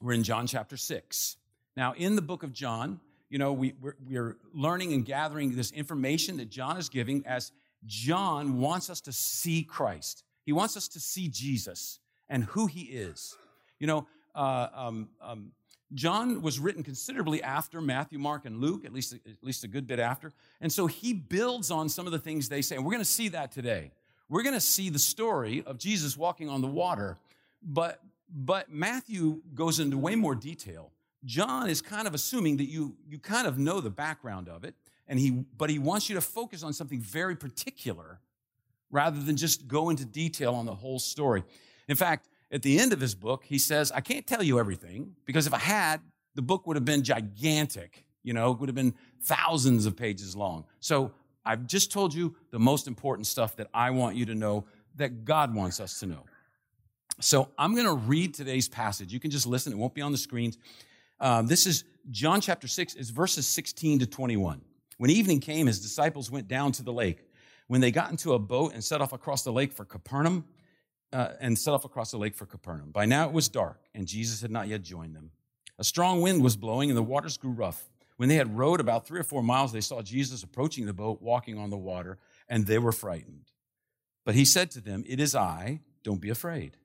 We're in John chapter 6. Now, in the book of John, you know, we, we're, we're learning and gathering this information that John is giving as John wants us to see Christ. He wants us to see Jesus and who he is. You know, uh, um, um, John was written considerably after Matthew, Mark, and Luke, at least, at least a good bit after. And so he builds on some of the things they say. And we're going to see that today. We're going to see the story of Jesus walking on the water, but, but Matthew goes into way more detail. John is kind of assuming that you, you kind of know the background of it, and he, but he wants you to focus on something very particular rather than just go into detail on the whole story. In fact, at the end of his book, he says, I can't tell you everything because if I had, the book would have been gigantic. You know, it would have been thousands of pages long. So I've just told you the most important stuff that I want you to know that God wants us to know. So I'm going to read today's passage. You can just listen, it won't be on the screens. Um, this is John chapter 6, is verses 16 to 21. When evening came, his disciples went down to the lake. When they got into a boat and set off across the lake for Capernaum, uh, and set off across the lake for Capernaum. By now it was dark, and Jesus had not yet joined them. A strong wind was blowing, and the waters grew rough. When they had rowed about three or four miles, they saw Jesus approaching the boat, walking on the water, and they were frightened. But he said to them, It is I, don't be afraid.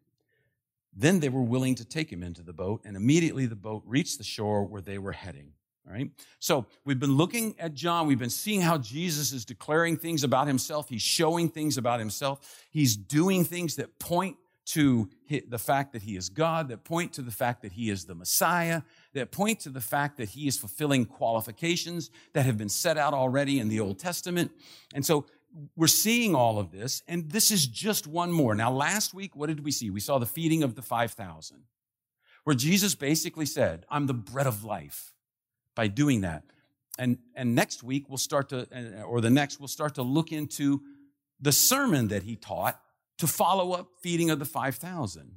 Then they were willing to take him into the boat, and immediately the boat reached the shore where they were heading. All right. So we've been looking at John. We've been seeing how Jesus is declaring things about himself. He's showing things about himself. He's doing things that point to the fact that he is God, that point to the fact that he is the Messiah, that point to the fact that he is fulfilling qualifications that have been set out already in the Old Testament. And so we're seeing all of this, and this is just one more. Now, last week, what did we see? We saw the feeding of the 5,000, where Jesus basically said, I'm the bread of life by doing that. And, and next week, we'll start to, uh, or the next, we'll start to look into the sermon that he taught to follow up feeding of the 5,000,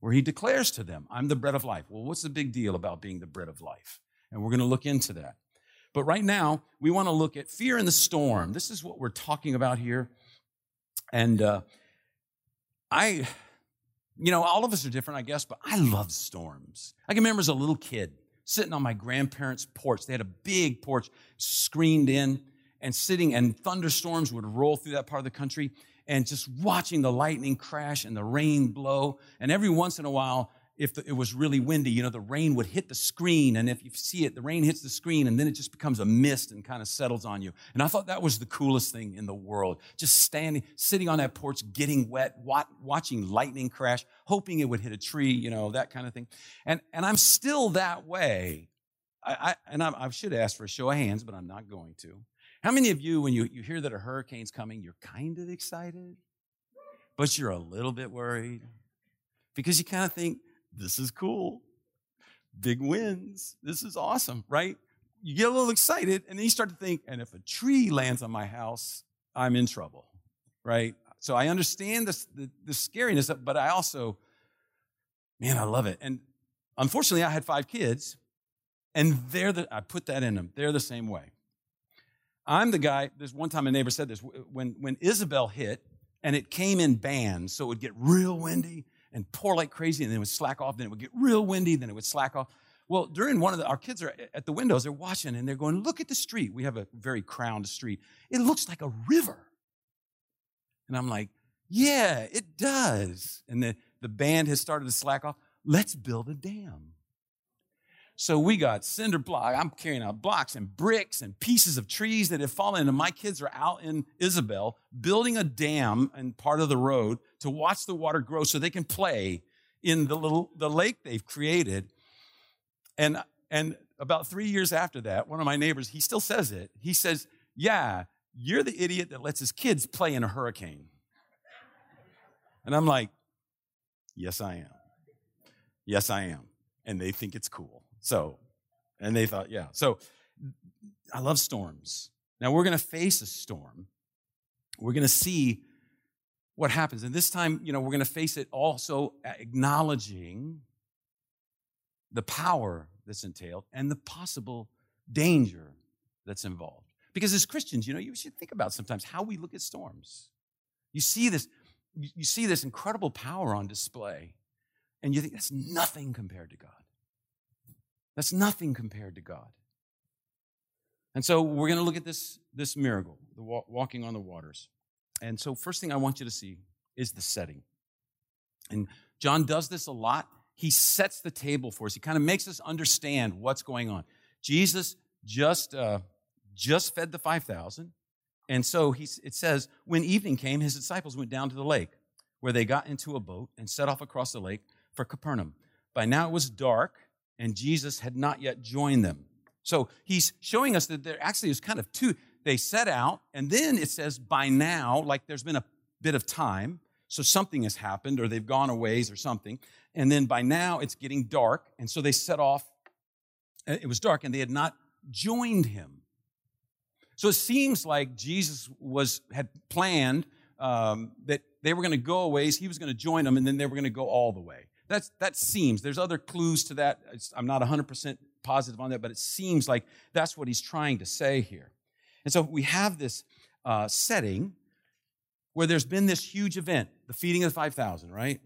where he declares to them, I'm the bread of life. Well, what's the big deal about being the bread of life? And we're going to look into that. But right now, we want to look at fear in the storm. This is what we're talking about here. And uh, I, you know, all of us are different, I guess, but I love storms. I can remember as a little kid, sitting on my grandparents' porch. They had a big porch screened in and sitting, and thunderstorms would roll through that part of the country, and just watching the lightning crash and the rain blow. And every once in a while, if it was really windy, you know, the rain would hit the screen. And if you see it, the rain hits the screen and then it just becomes a mist and kind of settles on you. And I thought that was the coolest thing in the world. Just standing, sitting on that porch, getting wet, watching lightning crash, hoping it would hit a tree, you know, that kind of thing. And, and I'm still that way. I, I and I, I should ask for a show of hands, but I'm not going to. How many of you, when you, you hear that a hurricane's coming, you're kind of excited, but you're a little bit worried? Because you kind of think, this is cool. Big wins. This is awesome, right? You get a little excited, and then you start to think, and if a tree lands on my house, I'm in trouble, right? So I understand this, the, the scariness, but I also, man, I love it. And unfortunately, I had five kids, and they're the, I put that in them. They're the same way. I'm the guy, there's one time a neighbor said this, when, when Isabel hit, and it came in bands, so it would get real windy, and pour like crazy, and then it would slack off. Then it would get real windy, then it would slack off. Well, during one of the, our kids are at the windows, they're watching, and they're going, Look at the street. We have a very crowned street. It looks like a river. And I'm like, Yeah, it does. And the, the band has started to slack off. Let's build a dam. So we got cinder block. I'm carrying out blocks and bricks and pieces of trees that have fallen. And my kids are out in Isabel building a dam and part of the road to watch the water grow so they can play in the little the lake they've created. And and about three years after that, one of my neighbors, he still says it. He says, Yeah, you're the idiot that lets his kids play in a hurricane. And I'm like, Yes, I am. Yes, I am. And they think it's cool. So, and they thought, yeah. So I love storms. Now we're going to face a storm. We're going to see what happens. And this time, you know, we're going to face it also acknowledging the power that's entailed and the possible danger that's involved. Because as Christians, you know, you should think about sometimes how we look at storms. You see this, you see this incredible power on display And you think that's nothing compared to God. That's nothing compared to God. And so we're going to look at this, this miracle, the walking on the waters. And so, first thing I want you to see is the setting. And John does this a lot. He sets the table for us. He kind of makes us understand what's going on. Jesus just uh, just fed the five thousand, and so he, it says when evening came, his disciples went down to the lake, where they got into a boat and set off across the lake for Capernaum. By now it was dark, and Jesus had not yet joined them. So he's showing us that there actually is kind of two. They set out, and then it says by now, like there's been a bit of time. So something has happened, or they've gone a ways, or something. And then by now it's getting dark, and so they set off. It was dark, and they had not joined him. So it seems like Jesus was had planned um, that they were going to go a ways, he was going to join them, and then they were going to go all the way. That's, that seems, there's other clues to that. I'm not 100% positive on that, but it seems like that's what he's trying to say here. And so we have this uh, setting where there's been this huge event, the feeding of the 5,000, right?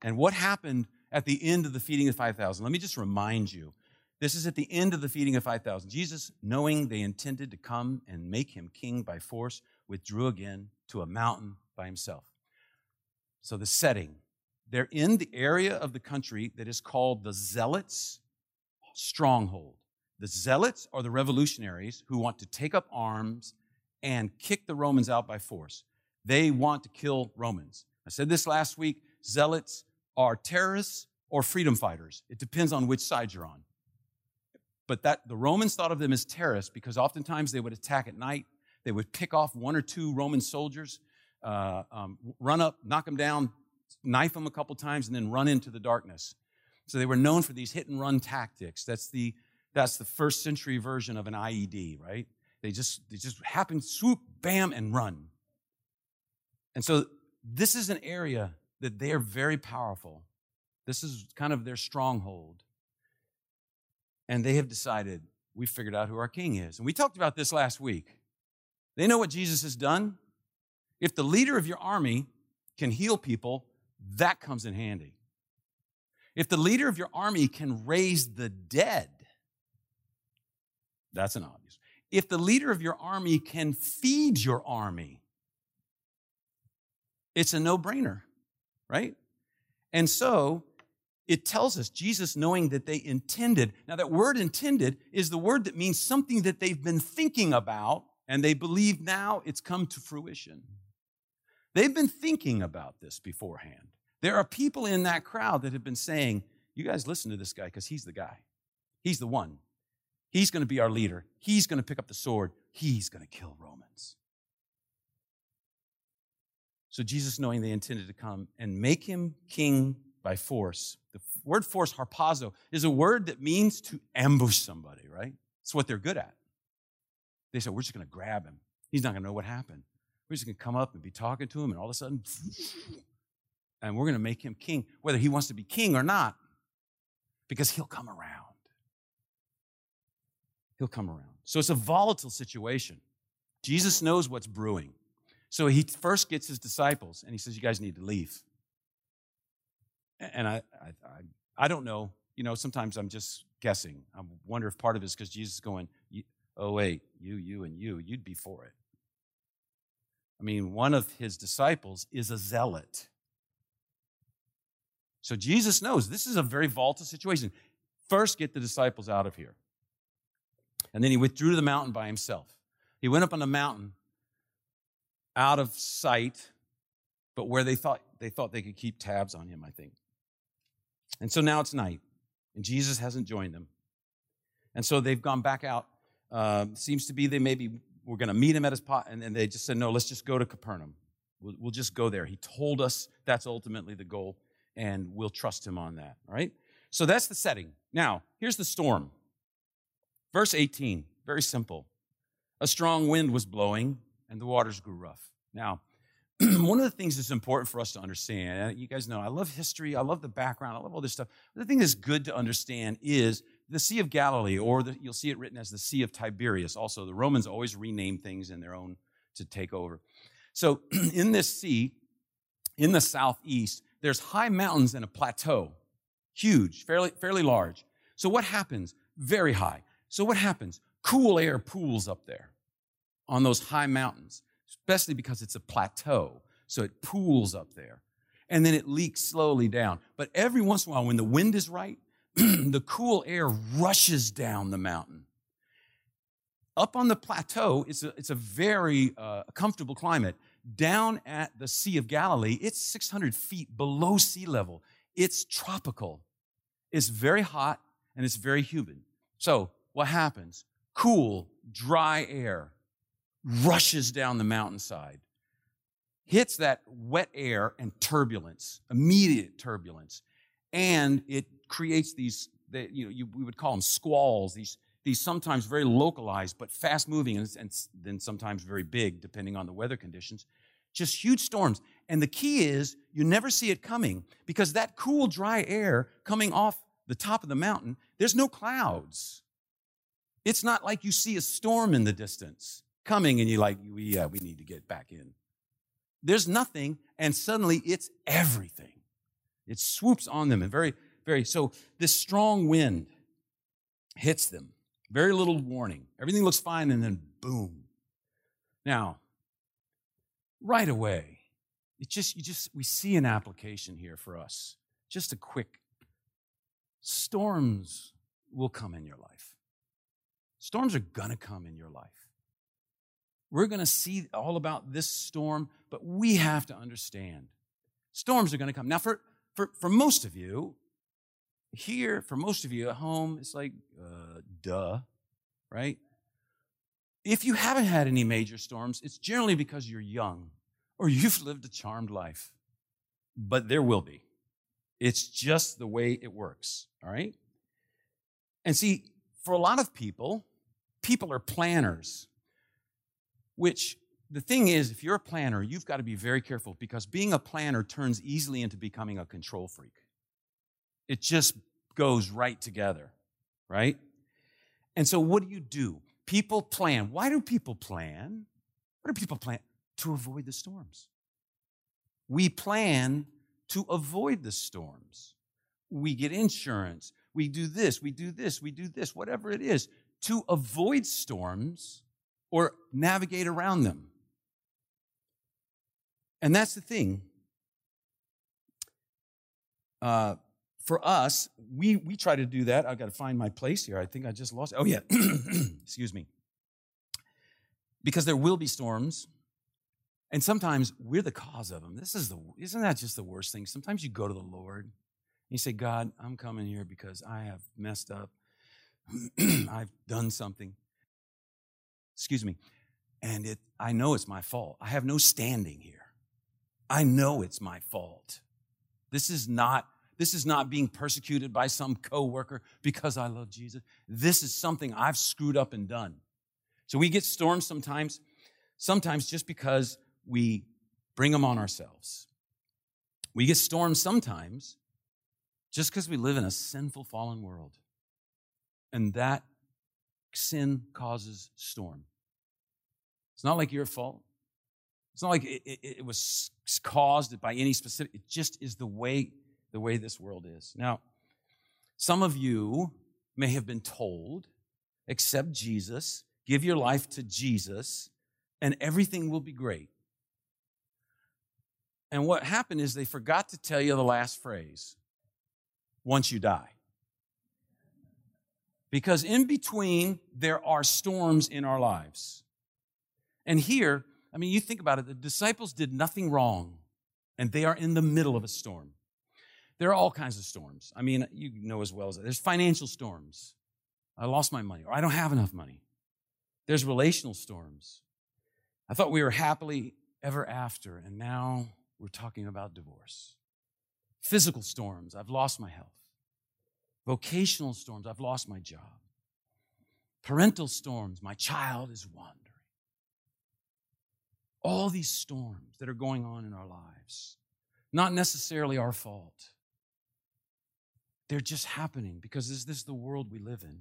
And what happened at the end of the feeding of 5,000? Let me just remind you. This is at the end of the feeding of 5,000. Jesus, knowing they intended to come and make him king by force, withdrew again to a mountain by himself. So the setting, they're in the area of the country that is called the Zealots' stronghold. The Zealots are the revolutionaries who want to take up arms and kick the Romans out by force. They want to kill Romans. I said this last week zealots are terrorists or freedom fighters. It depends on which side you're on. But that the Romans thought of them as terrorists because oftentimes they would attack at night. They would pick off one or two Roman soldiers, uh, um, run up, knock them down, knife them a couple times, and then run into the darkness. So they were known for these hit and run tactics. That's the that's the first century version of an IED, right? They just they just happen, swoop, bam, and run. And so this is an area that they are very powerful. This is kind of their stronghold. And they have decided, we figured out who our king is. And we talked about this last week. They know what Jesus has done. If the leader of your army can heal people, that comes in handy. If the leader of your army can raise the dead, that's an obvious. If the leader of your army can feed your army, it's a no brainer, right? And so it tells us Jesus knowing that they intended. Now, that word intended is the word that means something that they've been thinking about and they believe now it's come to fruition. They've been thinking about this beforehand. There are people in that crowd that have been saying, You guys listen to this guy because he's the guy. He's the one. He's going to be our leader. He's going to pick up the sword. He's going to kill Romans. So Jesus, knowing they intended to come and make him king by force, the word force, harpazo, is a word that means to ambush somebody, right? It's what they're good at. They said, We're just going to grab him. He's not going to know what happened. We're just going to come up and be talking to him, and all of a sudden, and we're going to make him king, whether he wants to be king or not, because he'll come around. He'll come around. So it's a volatile situation. Jesus knows what's brewing. So he first gets his disciples and he says, You guys need to leave. And I, I, I, don't know. You know, sometimes I'm just guessing. I wonder if part of it is because Jesus is going, Oh, wait, you, you, and you, you'd be for it. I mean, one of his disciples is a zealot. So Jesus knows this is a very volatile situation. First, get the disciples out of here. And then he withdrew to the mountain by himself. He went up on the mountain out of sight, but where they thought they thought they could keep tabs on him, I think. And so now it's night, and Jesus hasn't joined them. And so they've gone back out. Uh, seems to be they maybe were going to meet him at his pot, and they just said, no, let's just go to Capernaum. We'll, we'll just go there. He told us that's ultimately the goal, and we'll trust him on that. All right? So that's the setting. Now, here's the storm. Verse 18, very simple. A strong wind was blowing, and the waters grew rough. Now, one of the things that's important for us to understand, uh, you guys know I love history, I love the background, I love all this stuff. The thing that's good to understand is the Sea of Galilee, or the, you'll see it written as the Sea of Tiberias. Also, the Romans always rename things in their own to take over. So, in this sea, in the southeast, there's high mountains and a plateau. huge, fairly, fairly large. So what happens? Very high. So what happens? Cool air pools up there on those high mountains, especially because it's a plateau. So it pools up there. And then it leaks slowly down. But every once in a while, when the wind is right, the cool air rushes down the mountain. Up on the plateau, it's a, it's a very uh, comfortable climate. Down at the Sea of Galilee, it's 600 feet below sea level. It's tropical. It's very hot and it's very humid. So, what happens? Cool, dry air rushes down the mountainside, hits that wet air and turbulence, immediate turbulence, and it creates these, that you know, we would call them squalls, these, these sometimes very localized but fast moving and, and then sometimes very big depending on the weather conditions just huge storms. And the key is you never see it coming because that cool, dry air coming off the top of the mountain, there's no clouds. It's not like you see a storm in the distance coming and you're like, yeah, we need to get back in. There's nothing, and suddenly it's everything. It swoops on them and very, very, so this strong wind hits them. Very little warning. Everything looks fine, and then boom. Now, right away. It just, you just, we see an application here for us. Just a quick storms will come in your life. Storms are to come in your life. We're to see all about this storm, but we have to understand storms are to come. Now, for, for, for most of you, here, for most of you at home, it's like, uh, duh, right? If you haven't had any major storms, it's generally because you're young or you've lived a charmed life. But there will be. It's just the way it works, all right? And see, for a lot of people, people are planners, which the thing is, if you're a planner, you've got to be very careful because being a planner turns easily into becoming a control freak. It just goes right together, right? And so, what do you do? People plan. Why do people plan? What do people plan? To avoid the storms. We plan to avoid the storms. We get insurance. We do this, we do this, we do this, whatever it is, to avoid storms or navigate around them. And that's the thing. Uh, for us, we, we try to do that. I've got to find my place here. I think I just lost it. Oh, yeah. Excuse me. Because there will be storms. And sometimes we're the cause of them. This is the, isn't that just the worst thing? Sometimes you go to the Lord and you say, God, I'm coming here because I have messed up. I've done something. Excuse me. And it, I know it's my fault. I have no standing here. I know it's my fault. This is not this is not being persecuted by some coworker because I love Jesus. This is something I've screwed up and done. So we get storms sometimes, sometimes just because we bring them on ourselves. We get storms sometimes just because we live in a sinful, fallen world. And that sin causes storm. It's not like your fault. It's not like it, it, it, was caused by any specific, it just is the way, the way this world is. Now, some of you may have been told, accept Jesus, give your life to Jesus, and everything will be great. And what happened is they forgot to tell you the last phrase once you die. Because in between, there are storms in our lives. And here, I mean, you think about it, the disciples did nothing wrong, and they are in the middle of a storm. There are all kinds of storms. I mean, you know as well as I. there's financial storms. I lost my money, or I don't have enough money. There's relational storms. I thought we were happily ever after, and now we're talking about divorce. Physical storms, I've lost my health. Vocational storms, I've lost my job. Parental storms, my child is wandering. All these storms that are going on in our lives, not necessarily our fault. They're just happening because this, this is the world we live in.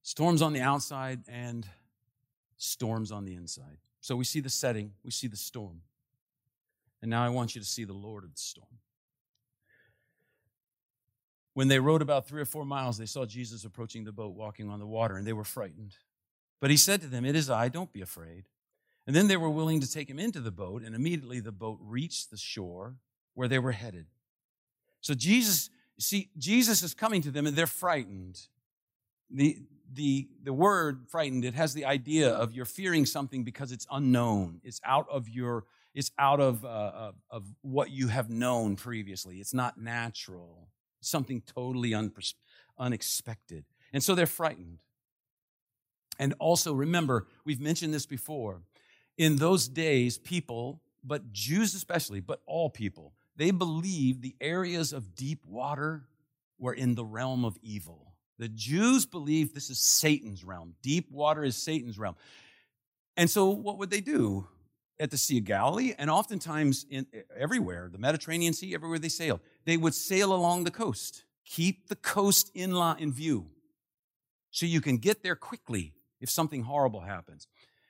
Storms on the outside and storms on the inside. So we see the setting, we see the storm. And now I want you to see the Lord of the storm. When they rowed about three or four miles, they saw Jesus approaching the boat, walking on the water, and they were frightened. But he said to them, It is I, don't be afraid. And then they were willing to take him into the boat, and immediately the boat reached the shore where they were headed. So Jesus, see, Jesus is coming to them and they're frightened. The, the, the word frightened, it has the idea of you're fearing something because it's unknown. It's out of your, it's out of, uh, of, of what you have known previously. It's not natural. Something totally unpers- unexpected. And so they're frightened. And also remember, we've mentioned this before. In those days, people, but Jews especially, but all people, they believed the areas of deep water were in the realm of evil. The Jews believed this is Satan's realm. Deep water is Satan's realm. And so, what would they do at the Sea of Galilee? And oftentimes, in, everywhere, the Mediterranean Sea, everywhere they sailed, they would sail along the coast. Keep the coast in, in view so you can get there quickly if something horrible happens.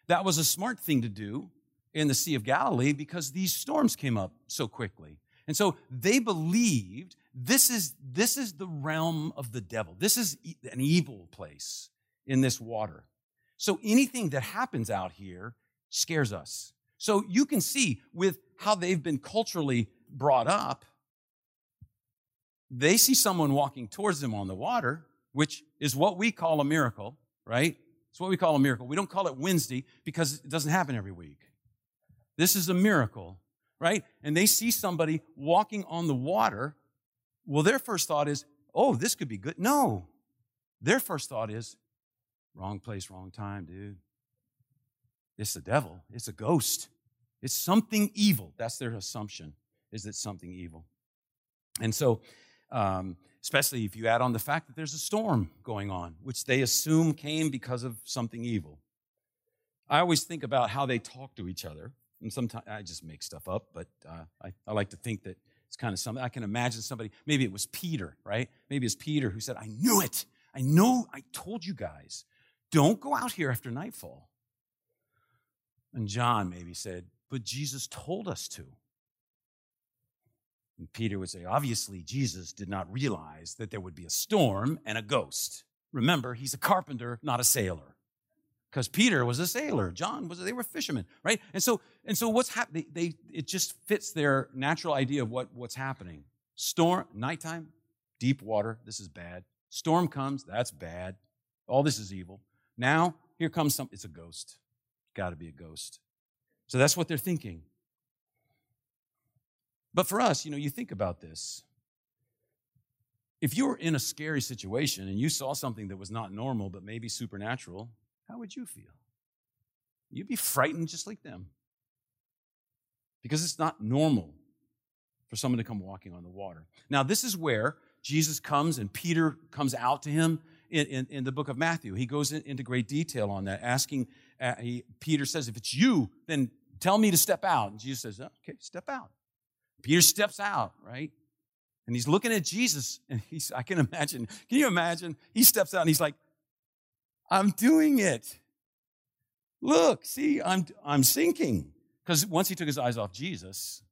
That was a smart thing to do in the Sea of Galilee because these storms came up so quickly. And so they believed this is, this is the realm of the devil. This is an evil place in this water. So anything that happens out here scares us. So you can see with how they've been culturally brought up, they see someone walking towards them on the water, which is what we call a miracle, right? It's what we call a miracle. We don't call it Wednesday because it doesn't happen every week. This is a miracle, right? And they see somebody walking on the water well, their first thought is, oh, this could be good. No. Their first thought is, wrong place, wrong time, dude. It's the devil. It's a ghost. It's something evil. That's their assumption, is that something evil. And so, um, especially if you add on the fact that there's a storm going on, which they assume came because of something evil. I always think about how they talk to each other. And sometimes I just make stuff up, but uh, I, I like to think that it's kind of something I can imagine somebody, maybe it was Peter, right? Maybe it's Peter who said, I knew it. I know, I told you guys, don't go out here after nightfall. And John maybe said, But Jesus told us to. And Peter would say, Obviously, Jesus did not realize that there would be a storm and a ghost. Remember, he's a carpenter, not a sailor because Peter was a sailor, John was they were fishermen, right? And so and so what's happening? They, it just fits their natural idea of what what's happening. Storm, nighttime, deep water. This is bad. Storm comes. That's bad. All this is evil. Now here comes some. It's a ghost. Got to be a ghost. So that's what they're thinking. But for us, you know, you think about this. If you were in a scary situation and you saw something that was not normal but maybe supernatural, how would you feel? You'd be frightened just like them. Because it's not normal for someone to come walking on the water. Now, this is where Jesus comes and Peter comes out to him in, in, in the book of Matthew. He goes in, into great detail on that, asking, uh, he, Peter says, If it's you, then tell me to step out. And Jesus says, Okay, step out. Peter steps out, right? And he's looking at Jesus, and he's, I can imagine, can you imagine? He steps out and he's like, I'm doing it. Look, see, I'm, I'm sinking. Because once he took his eyes off Jesus,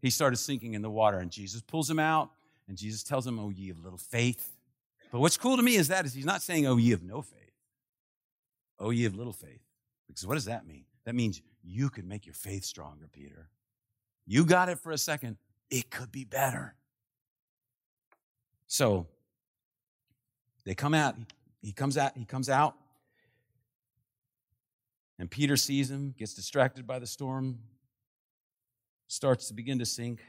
he started sinking in the water, and Jesus pulls him out, and Jesus tells him, Oh, ye of little faith. But what's cool to me is that is he's not saying, Oh, ye of no faith. Oh, ye of little faith. Because what does that mean? That means you could make your faith stronger, Peter. You got it for a second. It could be better. So they come out. He comes out. He comes out. And Peter sees him, gets distracted by the storm, starts to begin to sink.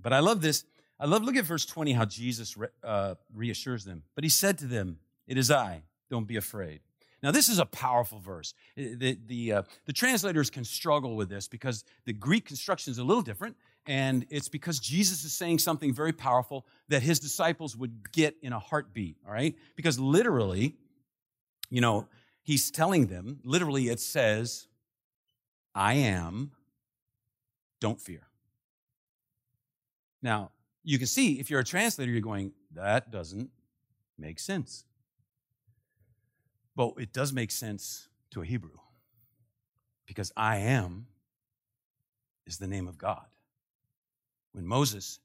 But I love this. I love, look at verse 20, how Jesus re, uh, reassures them. But he said to them, It is I, don't be afraid. Now, this is a powerful verse. The, the, uh, the translators can struggle with this because the Greek construction is a little different, and it's because Jesus is saying something very powerful that his disciples would get in a heartbeat, all right? Because literally, you know, he's telling them, literally, it says, I am, don't fear. Now, you can see if you're a translator, you're going, that doesn't make sense. But it does make sense to a Hebrew because I am is the name of God. When Moses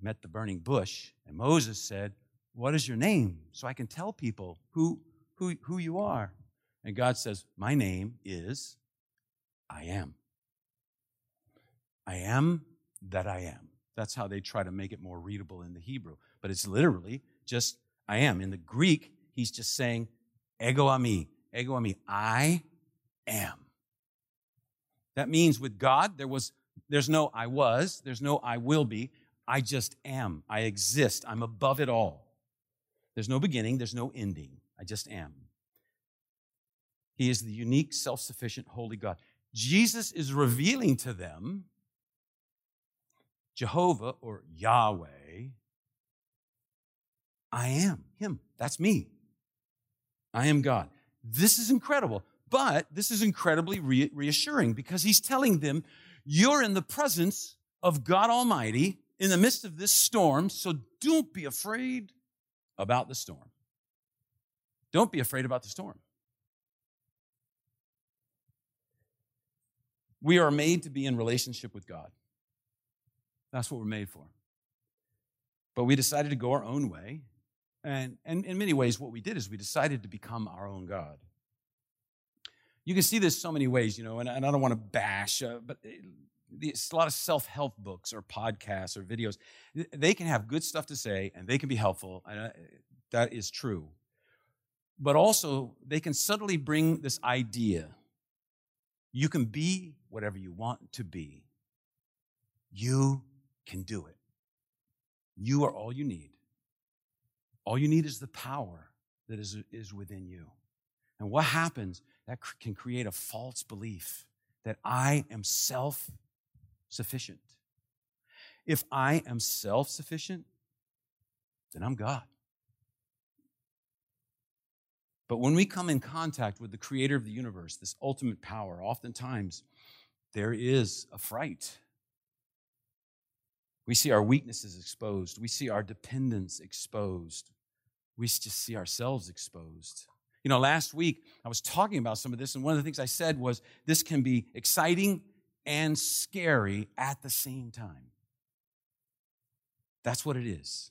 met the burning bush, and Moses said, What is your name? So I can tell people who, who, who you are. And God says, My name is I am. I am that I am. That's how they try to make it more readable in the Hebrew. But it's literally just I am. In the Greek, he's just saying, ego eimi, ego eimi. I am. That means with God, there was, there's no I was, there's no I will be. I just am. I exist. I'm above it all. There's no beginning, there's no ending. I just am. He is the unique, self sufficient, holy God. Jesus is revealing to them Jehovah or Yahweh. I am Him. That's me. I am God. This is incredible, but this is incredibly re- reassuring because He's telling them, You're in the presence of God Almighty in the midst of this storm, so don't be afraid about the storm. Don't be afraid about the storm. We are made to be in relationship with God. That's what we're made for. But we decided to go our own way. And, and in many ways, what we did is we decided to become our own God. You can see this so many ways, you know, and, and I don't want to bash, uh, but it's a lot of self help books or podcasts or videos. They can have good stuff to say and they can be helpful. And that is true. But also, they can subtly bring this idea you can be whatever you want to be, you can do it. You are all you need. All you need is the power that is, is within you. And what happens? That can create a false belief that I am self sufficient. If I am self sufficient, then I'm God. But when we come in contact with the creator of the universe, this ultimate power, oftentimes there is a fright. We see our weaknesses exposed, we see our dependence exposed, we just see ourselves exposed. You know, last week I was talking about some of this, and one of the things I said was this can be exciting and scary at the same time. That's what it is.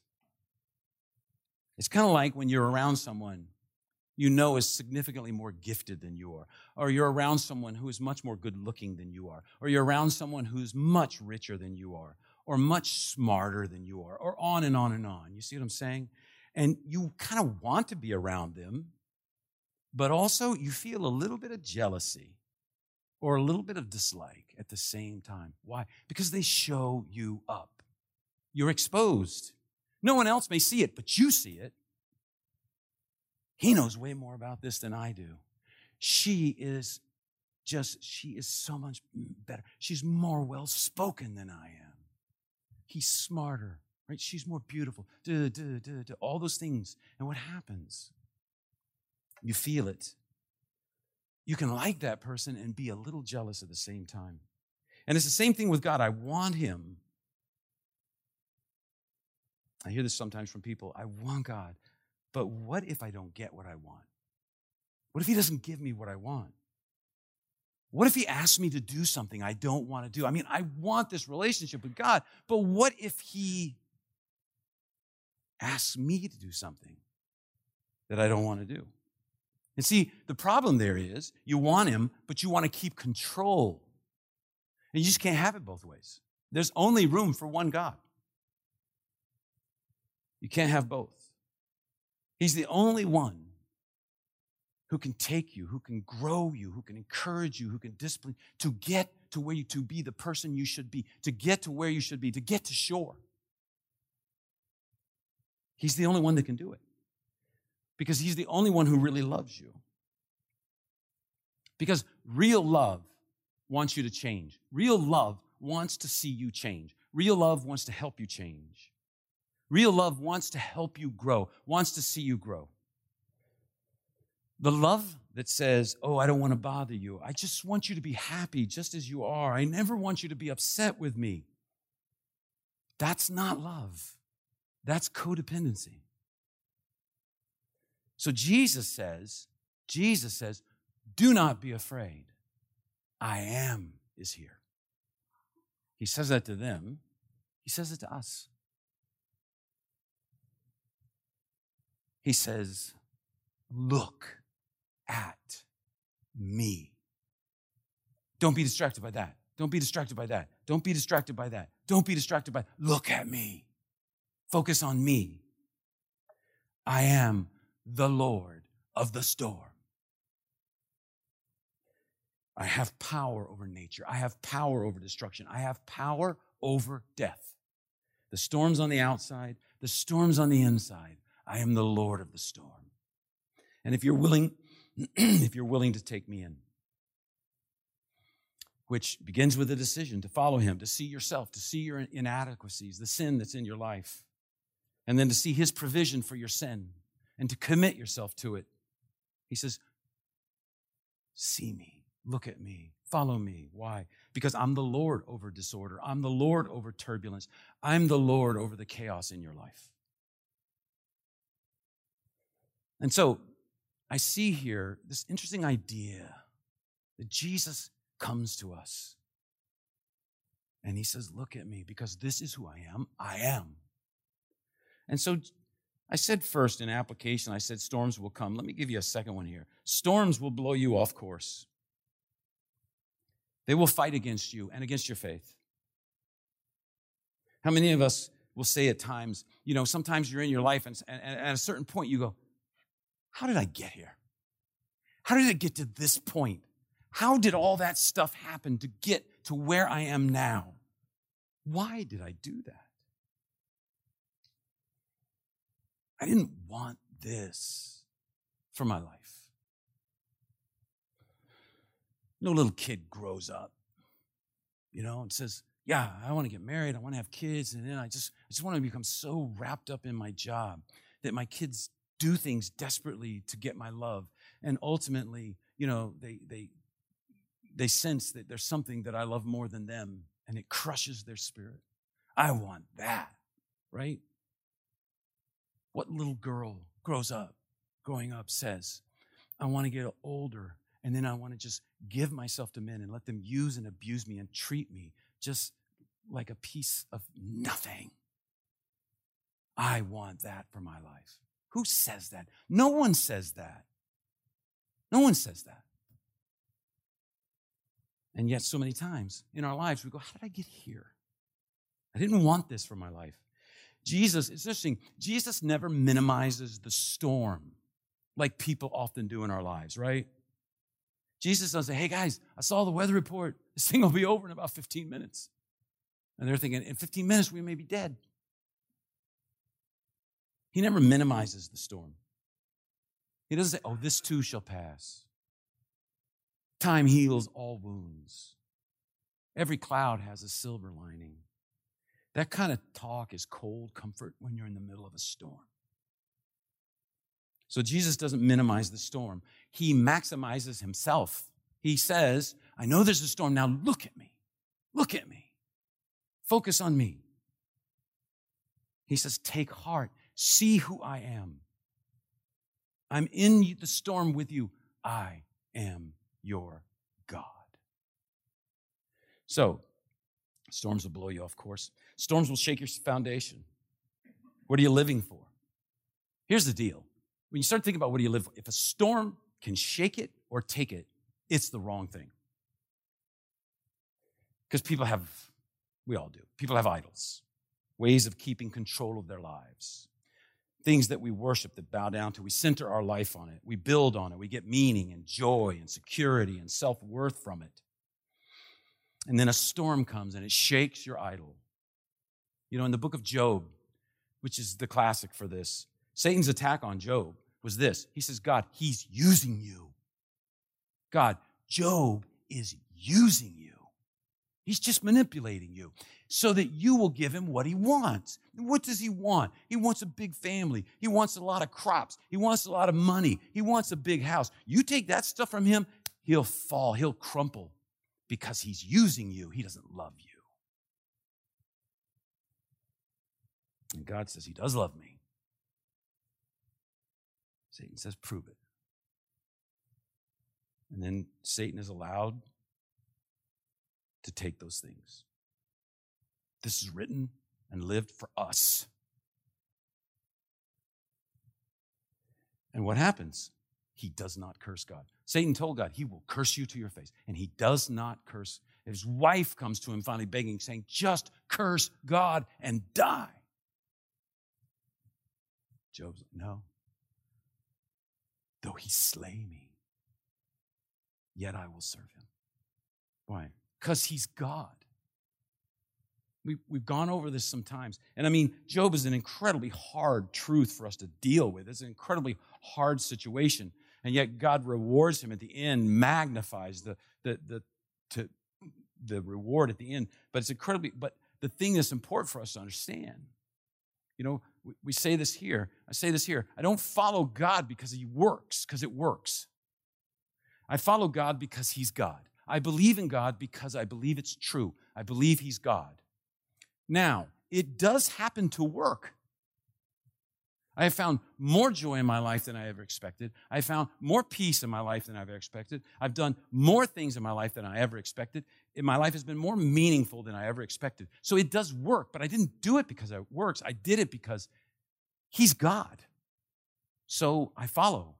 It's kind of like when you're around someone you know is significantly more gifted than you are, or you're around someone who is much more good looking than you are, or you're around someone who's much richer than you are, or much smarter than you are, or on and on and on. You see what I'm saying? And you kind of want to be around them, but also you feel a little bit of jealousy or a little bit of dislike at the same time. Why? Because they show you up. You're exposed. No one else may see it, but you see it. He knows way more about this than I do. She is just, she is so much better. She's more well spoken than I am. He's smarter, right? She's more beautiful. Duh, duh, duh, all those things. And what happens? You feel it. You can like that person and be a little jealous at the same time. And it's the same thing with God. I want Him. I hear this sometimes from people. I want God. But what if I don't get what I want? What if he doesn't give me what I want? What if he asks me to do something I don't want to do? I mean, I want this relationship with God, but what if he asks me to do something that I don't want to do? And see, the problem there is you want him, but you want to keep control. And you just can't have it both ways. There's only room for one God. You can't have both. He's the only one who can take you, who can grow you, who can encourage you, who can discipline to get to where you to be the person you should be, to get to where you should be, to get to shore. He's the only one that can do it. Because he's the only one who really loves you. Because real love wants you to change. Real love wants to see you change. Real love wants to help you change. Real love wants to help you grow, wants to see you grow. The love that says, Oh, I don't want to bother you. I just want you to be happy just as you are. I never want you to be upset with me. That's not love, that's codependency. So Jesus says, Jesus says, Do not be afraid. I am is here. He says that to them, he says it to us. He says, Look at me. Don't be distracted by that. Don't be distracted by that. Don't be distracted by that. Don't be distracted by, look at me. Focus on me. I am the Lord of the storm. I have power over nature. I have power over destruction. I have power over death. The storm's on the outside, the storm's on the inside. I am the Lord of the storm. And if you're willing, if you're willing to take me in, which begins with a decision to follow him, to see yourself, to see your inadequacies, the sin that's in your life, and then to see his provision for your sin and to commit yourself to it. He says, See me, look at me, follow me. Why? Because I'm the Lord over disorder, I'm the Lord over turbulence, I'm the Lord over the chaos in your life. And so I see here this interesting idea that Jesus comes to us and he says, Look at me, because this is who I am. I am. And so I said first in application, I said storms will come. Let me give you a second one here. Storms will blow you off course. They will fight against you and against your faith. How many of us will say at times, you know, sometimes you're in your life and, and, and at a certain point you go, How did I get here? How did it get to this point? How did all that stuff happen to get to where I am now? Why did I do that? I didn't want this for my life. No little kid grows up, you know, and says, Yeah, I want to get married, I want to have kids, and then I just I just want to become so wrapped up in my job that my kids do things desperately to get my love. And ultimately, you know, they they they sense that there's something that I love more than them, and it crushes their spirit. I want that, right? What little girl grows up, growing up, says, I want to get older and then I want to just give myself to men and let them use and abuse me and treat me just like a piece of nothing. I want that for my life. Who says that? No one says that. No one says that. And yet, so many times in our lives, we go, How did I get here? I didn't want this for my life. Jesus, it's interesting, Jesus never minimizes the storm like people often do in our lives, right? Jesus doesn't say, hey guys, I saw the weather report. This thing will be over in about 15 minutes. And they're thinking, in 15 minutes, we may be dead. He never minimizes the storm. He doesn't say, oh, this too shall pass. Time heals all wounds. Every cloud has a silver lining. That kind of talk is cold comfort when you're in the middle of a storm. So Jesus doesn't minimize the storm, he maximizes himself. He says, I know there's a storm. Now look at me. Look at me. Focus on me. He says, Take heart. See who I am. I'm in the storm with you. I am your God. So, storms will blow you off course. Storms will shake your foundation. What are you living for? Here's the deal. When you start thinking about what do you live for, if a storm can shake it or take it, it's the wrong thing. Because people have, we all do, people have idols, ways of keeping control of their lives, things that we worship that bow down to. We center our life on it, we build on it, we get meaning and joy and security and self worth from it. And then a storm comes and it shakes your idol. You know, in the book of Job, which is the classic for this, Satan's attack on Job was this. He says, God, he's using you. God, Job is using you. He's just manipulating you so that you will give him what he wants. What does he want? He wants a big family. He wants a lot of crops. He wants a lot of money. He wants a big house. You take that stuff from him, he'll fall, he'll crumple because he's using you. He doesn't love you. And God says, He does love me. Satan says, Prove it. And then Satan is allowed to take those things. This is written and lived for us. And what happens? He does not curse God. Satan told God, He will curse you to your face. And he does not curse. His wife comes to him finally begging, saying, Just curse God and die. Job's like, No. Though he slay me, yet I will serve him. Why? Because he's God. We, we've gone over this sometimes. And I mean, Job is an incredibly hard truth for us to deal with. It's an incredibly hard situation. And yet God rewards him at the end, magnifies the, the, the, to, the reward at the end. But it's incredibly, but the thing that's important for us to understand, you know, we, we say this here. I say this here. I don't follow God because he works, because it works. I follow God because he's God. I believe in God because I believe it's true. I believe he's God. Now, it does happen to work. I have found more joy in my life than I ever expected. I have found more peace in my life than I've ever expected. I've done more things in my life than I ever expected. my life has been more meaningful than I ever expected. So it does work, but I didn't do it because it works. I did it because He's God. So I follow.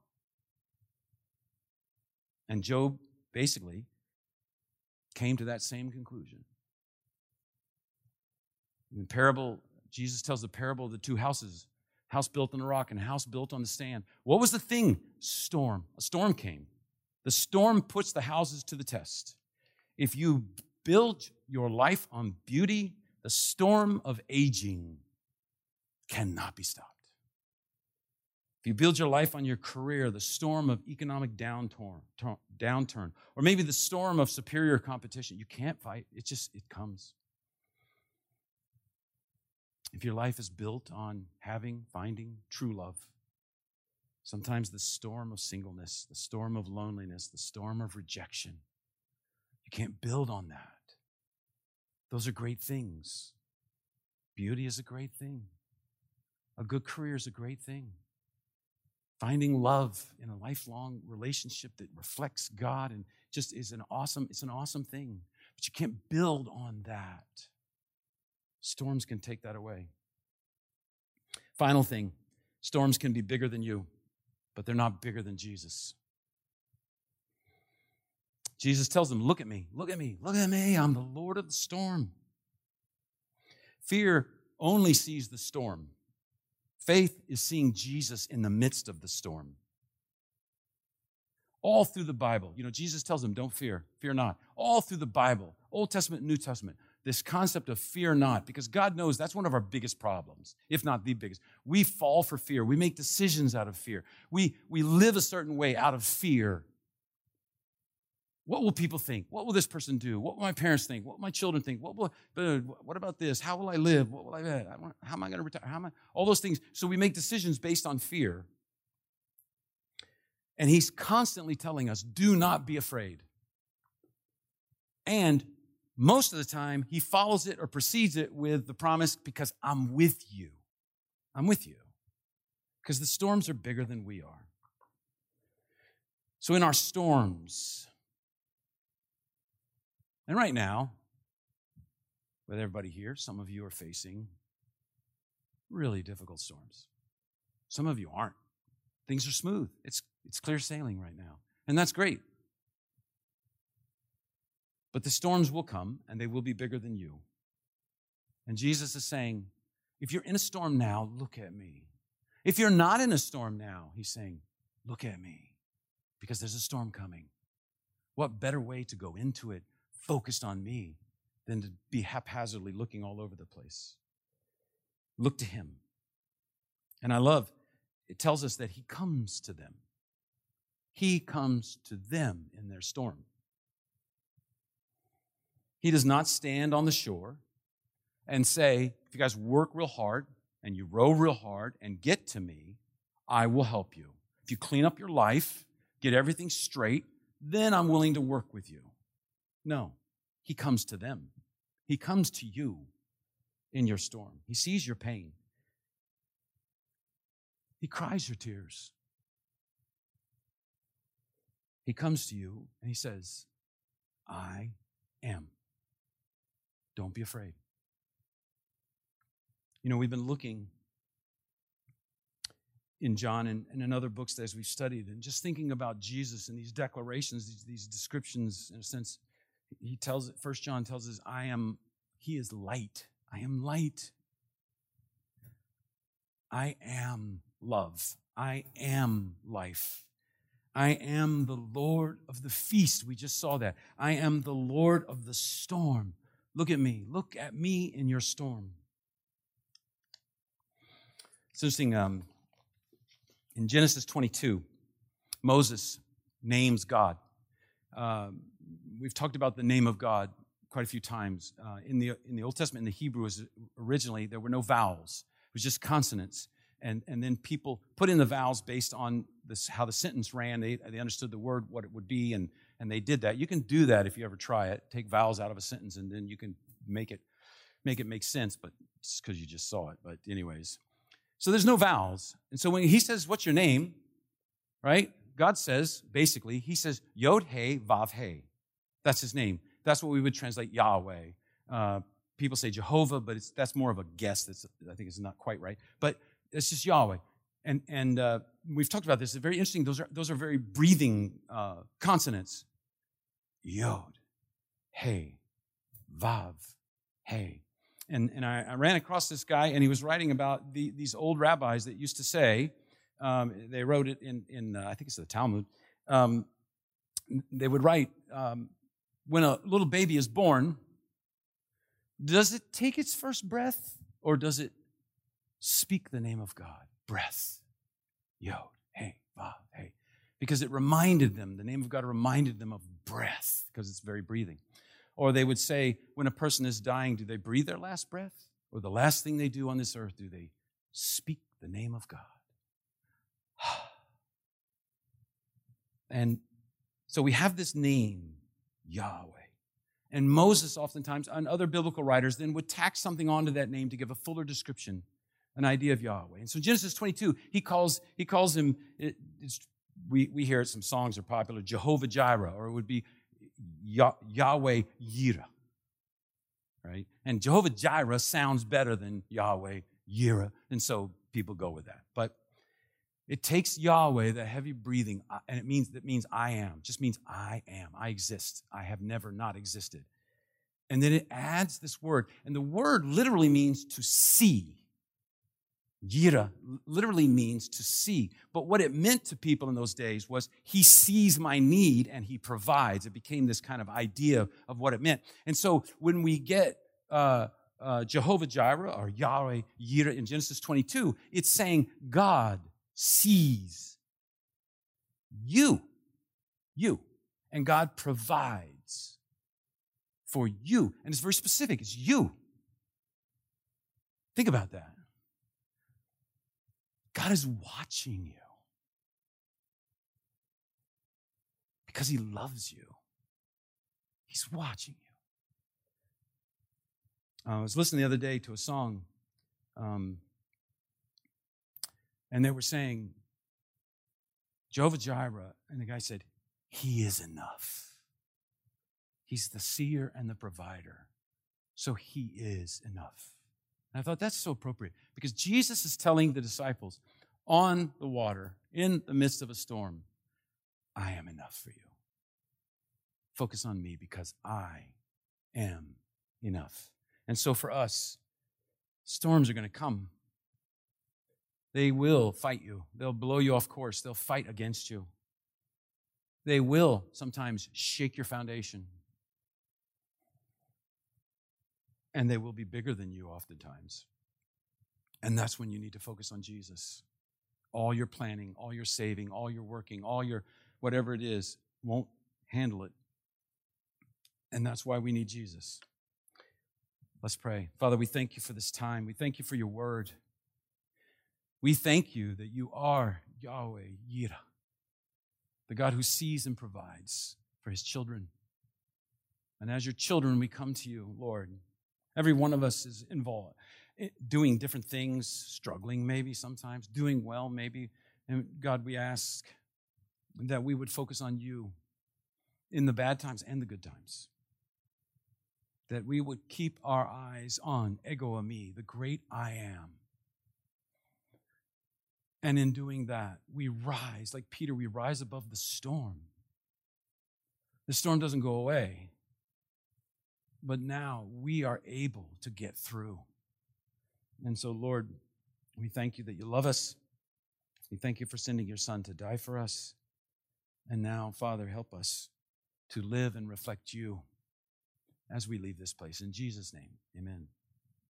And Job basically came to that same conclusion. In the parable, Jesus tells the parable of the two houses house built on a rock and house built on the sand. What was the thing? Storm. A storm came. The storm puts the houses to the test. If you build your life on beauty, the storm of aging cannot be stopped. If you build your life on your career, the storm of economic downturn, downturn, or maybe the storm of superior competition, you can't fight. It just it comes. If your life is built on having, finding true love, sometimes the storm of singleness, the storm of loneliness, the storm of rejection, you can't build on that. Those are great things. Beauty is a great thing. A good career is a great thing. Finding love in a lifelong relationship that reflects God and just is an awesome, it's an awesome thing. But you can't build on that. Storms can take that away. Final thing storms can be bigger than you, but they're not bigger than Jesus. Jesus tells them, Look at me, look at me, look at me. I'm the Lord of the storm. Fear only sees the storm. Faith is seeing Jesus in the midst of the storm. All through the Bible, you know, Jesus tells them, Don't fear, fear not. All through the Bible, Old Testament, New Testament, this concept of fear not, because God knows that's one of our biggest problems, if not the biggest. We fall for fear. We make decisions out of fear. We, we live a certain way out of fear. What will people think? What will this person do? What will my parents think? What will my children think? What will, uh, what about this? How will I live? What will I, uh, how am I going to retire? How am I, all those things. So we make decisions based on fear. And he's constantly telling us, do not be afraid. And most of the time, he follows it or precedes it with the promise, because I'm with you. I'm with you. Because the storms are bigger than we are. So, in our storms, and right now, with everybody here, some of you are facing really difficult storms. Some of you aren't. Things are smooth. It's, it's clear sailing right now. And that's great. But the storms will come and they will be bigger than you. And Jesus is saying, if you're in a storm now, look at me. If you're not in a storm now, he's saying, look at me because there's a storm coming. What better way to go into it focused on me than to be haphazardly looking all over the place? Look to him. And I love, it tells us that he comes to them. He comes to them in their storm. He does not stand on the shore and say, if you guys work real hard and you row real hard and get to me, I will help you. If you clean up your life, get everything straight, then I'm willing to work with you. No, he comes to them. He comes to you in your storm. He sees your pain. He cries your tears. He comes to you and he says, I am. Don't be afraid. You know, we've been looking in John and, and in other books as we've studied, and just thinking about Jesus and these declarations, these, these descriptions, in a sense, he tells it, First John tells us, I am, he is light. I am light. I am love. I am life. I am the Lord of the feast. We just saw that. I am the Lord of the storm. Look at me. Look at me in your storm. It's interesting. Um, in Genesis 22, Moses names God. Um, we've talked about the name of God quite a few times. Uh, in, the, in the Old Testament, in the Hebrew, originally, there were no vowels, it was just consonants. And, and then people put in the vowels based on this, how the sentence ran. They, they understood the word, what it would be, and, and they did that. You can do that if you ever try it. Take vowels out of a sentence, and then you can make it make it make sense, but it's because you just saw it. But, anyways, so there's no vowels. And so when he says, What's your name? Right? God says, basically, he says, Yod He Vav He. That's his name. That's what we would translate Yahweh. Uh, people say Jehovah, but that's more of a guess. That's, I think it's not quite right. But it's just Yahweh. And, and uh, we've talked about this. It's very interesting. Those are, those are very breathing uh, consonants. Yod, He, Vav, He. And, and I, I, ran across this guy, and he was writing about the, these old rabbis that used to say, um, they wrote it in, in uh, I think it's the Talmud. Um, they would write, um, when a little baby is born, does it take its first breath or does it speak the name of God? Breath. Yod, hey, vav, hey. Because it reminded them, the name of God reminded them of breath, because it's very breathing. Or they would say, when a person is dying, do they breathe their last breath? Or the last thing they do on this earth, do they speak the name of God? and so we have this name, Yahweh. And Moses, oftentimes, and other biblical writers, then would tack something onto that name to give a fuller description, an idea of Yahweh. And so Genesis 22, he calls, he calls him, it, we, we hear it, some songs are popular, Jehovah Jireh, or it would be Yahweh Yireh, right? And Jehovah Jireh sounds better than Yahweh Yireh, and so people go with that. But it takes Yahweh, the heavy breathing, and it means that means I am. Just means I am. I exist. I have never not existed. And then it adds this word, and the word literally means to see. Yira literally means to see. But what it meant to people in those days was he sees my need and he provides. It became this kind of idea of what it meant. And so when we get uh, uh, Jehovah Jireh or Yahweh Yira in Genesis 22, it's saying God sees you, you, and God provides for you. And it's very specific, it's you. Think about that. God is watching you because He loves you. He's watching you. I was listening the other day to a song um, and they were saying, Jehovah Jireh. And the guy said, He is enough. He's the seer and the provider. So He is enough. And I thought that's so appropriate because Jesus is telling the disciples on the water, in the midst of a storm, I am enough for you. Focus on me because I am enough. And so for us, storms are going to come. They will fight you. They'll blow you off course. They'll fight against you. They will sometimes shake your foundation. And they will be bigger than you oftentimes. And that's when you need to focus on Jesus. All your planning, all your saving, all your working, all your whatever it is won't handle it. And that's why we need Jesus. Let's pray. Father, we thank you for this time. We thank you for your word. We thank you that you are Yahweh Yireh, the God who sees and provides for his children. And as your children, we come to you, Lord. Every one of us is involved, eh, doing different things, struggling maybe sometimes, doing well maybe. And God, we ask that we would focus on you in the bad times and the good times. That we would keep our eyes on Ego Eimi, the great I am And in doing that, we rise, like Peter, we rise above the storm. The storm doesn't go away, but now we are able to get through. And so, Lord, we thank you that you love us. We thank you for sending your son to die for us. And now, Father, help us to live and reflect you as we leave this place. In Jesus' name, amen.